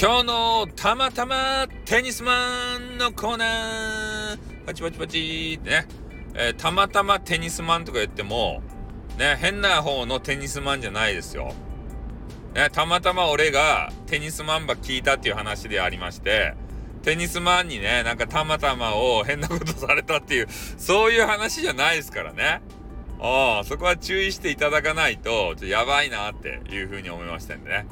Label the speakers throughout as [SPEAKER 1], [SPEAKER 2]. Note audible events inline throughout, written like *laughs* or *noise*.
[SPEAKER 1] 今日のたまたまテニスマンのコーナーパチパチパチってね、えー、たまたまテニスマンとか言っても、ね、変な方のテニスマンじゃないですよ。ね、たまたま俺がテニスマンば聞いたっていう話でありまして、テニスマンにね、なんかたまたまを変なことされたっていう、そういう話じゃないですからね。ああ、そこは注意していただかないと、ちょっとやばいなっていうふうに思いましたんでね。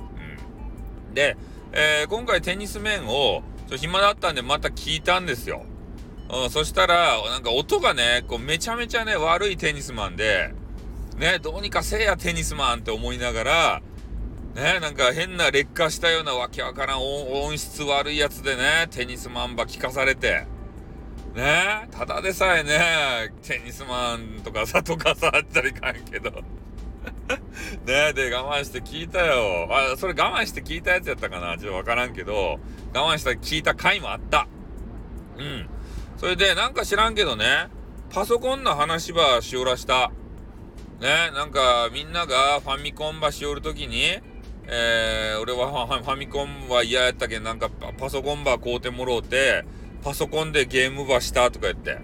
[SPEAKER 1] うん。で、えー、今回テニス面を、ちょ暇だったんでまた聞いたんですよ。うん、そしたら、なんか音がね、こうめちゃめちゃね、悪いテニスマンで、ね、どうにかせえやテニスマンって思いながら、ね、なんか変な劣化したようなわけわからん音質悪いやつでね、テニスマンば聞かされて、ね、ただでさえね、テニスマンとかさ、とかさ、あったらいかんけど。*laughs* ねで、我慢して聞いたよ。あ、それ我慢して聞いたやつやったかな？ちょっとわからんけど、我慢した聞いた回もあった。うん。それで、なんか知らんけどね、パソコンの話ばしおらした。ね、なんかみんながファミコンばしおるときに、えー、俺はファミコンは嫌やったけど、なんかパソコンば買うてもろうて、パソコンでゲームばしたとか言って。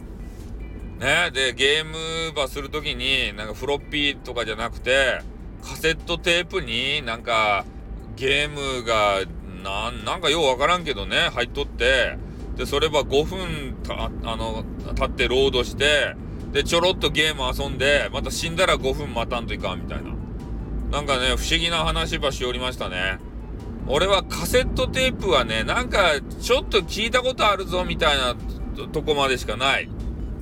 [SPEAKER 1] ね、で、ゲームばするときに、なんかフロッピーとかじゃなくて、カセットテープになんかゲームがなん、かようわからんけどね、入っとって、で、それば5分た、あの、経ってロードして、で、ちょろっとゲーム遊んで、また死んだら5分待たんといかんみたいな。なんかね、不思議な話ばしおりましたね。俺はカセットテープはね、なんかちょっと聞いたことあるぞみたいなとこまでしかない。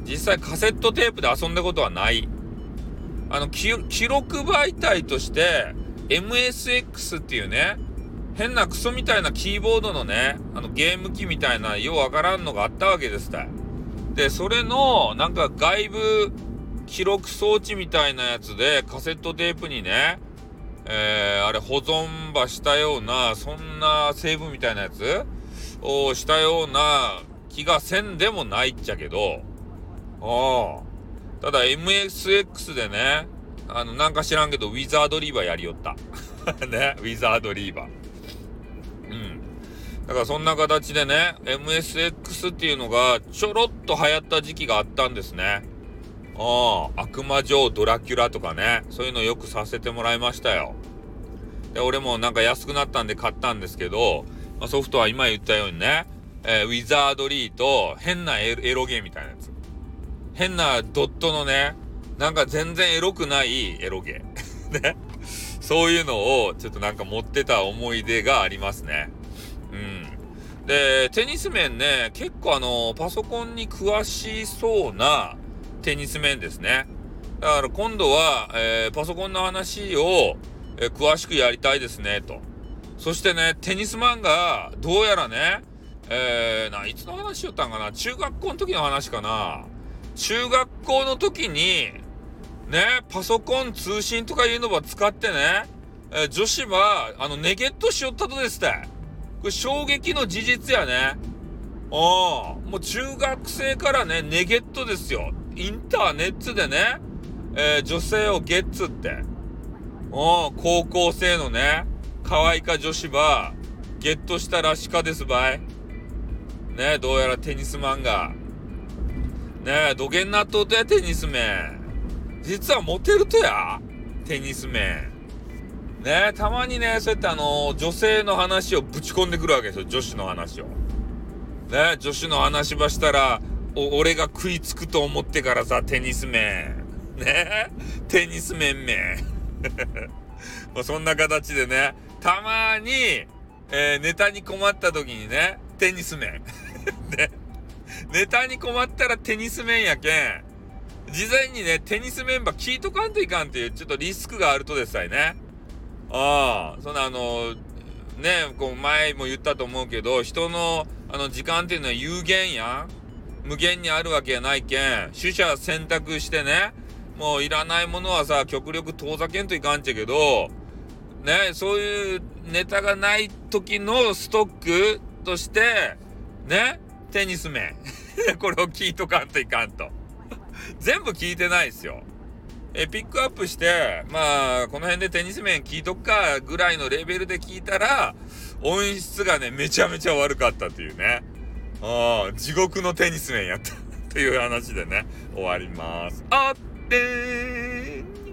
[SPEAKER 1] 実際カセットテープで遊んだことはない。あの、記録媒体として MSX っていうね、変なクソみたいなキーボードのね、あのゲーム機みたいなようわからんのがあったわけですたで、それのなんか外部記録装置みたいなやつでカセットテープにね、えー、あれ保存ばしたような、そんなセーブみたいなやつをしたような気がせんでもないっちゃけど、ああ。ただ MSX でね、あの、なんか知らんけど、ウィザードリーバーやりよった。*laughs* ね、ウィザードリーバー。うん。だからそんな形でね、MSX っていうのがちょろっと流行った時期があったんですね。ああ、悪魔城ドラキュラとかね、そういうのよくさせてもらいましたよ。で、俺もなんか安くなったんで買ったんですけど、まあ、ソフトは今言ったようにね、えー、ウィザードリーと変なエロゲーみたいなやつ。変なドットのね、なんか全然エロくないエロゲ。*laughs* ね。そういうのをちょっとなんか持ってた思い出がありますね。うん。で、テニス面ね、結構あの、パソコンに詳しそうなテニス面ですね。だから今度は、えー、パソコンの話を、えー、詳しくやりたいですね、と。そしてね、テニスマンが、どうやらね、えー、な、いつの話しよったんかな？中学校の時の話かな中学校の時に、ね、パソコン通信とかいうのば使ってね、え、女子は、あの、ネゲットしよったとですって。これ衝撃の事実やね。ああ、もう中学生からね、ネゲットですよ。インターネットでね、えー、女性をゲッツって。ああ、高校生のね、可愛いか女子ば、ゲットしたらしかですばい。ね、どうやらテニスマンが、ねえ、土下なっとうとや、テニス面。実はモテるとや、テニス面。ねえ、たまにね、そうやってあの、女性の話をぶち込んでくるわけですよ、女子の話を。ねえ女子の話ばしたら、お、俺が食いつくと思ってからさ、テニス面。ねえテニス面面。*laughs* まそんな形でね、たまに、えー、ネタに困った時にね、テニス面。*laughs* ね。ネタに困ったらテニス面やけん、事前にね、テニスメンバー聞いとかんといかんっていう、ちょっとリスクがあるとですさえね。ああ、そのあの、ね、こう前も言ったと思うけど、人のあの時間っていうのは有限やん。無限にあるわけやないけん、取捨選択してね、もういらないものはさ、極力遠ざけんといかんちゃけど、ね、そういうネタがない時のストックとして、ね、テニス面。*laughs* これを聞いとかんといかんと。全部聞いてないですよ。えピックアップして、まあ、この辺でテニス面聞いとくかぐらいのレベルで聞いたら、音質がね、めちゃめちゃ悪かったっていうね。ああ、地獄のテニス面やった *laughs* っていう話でね、終わります。あってー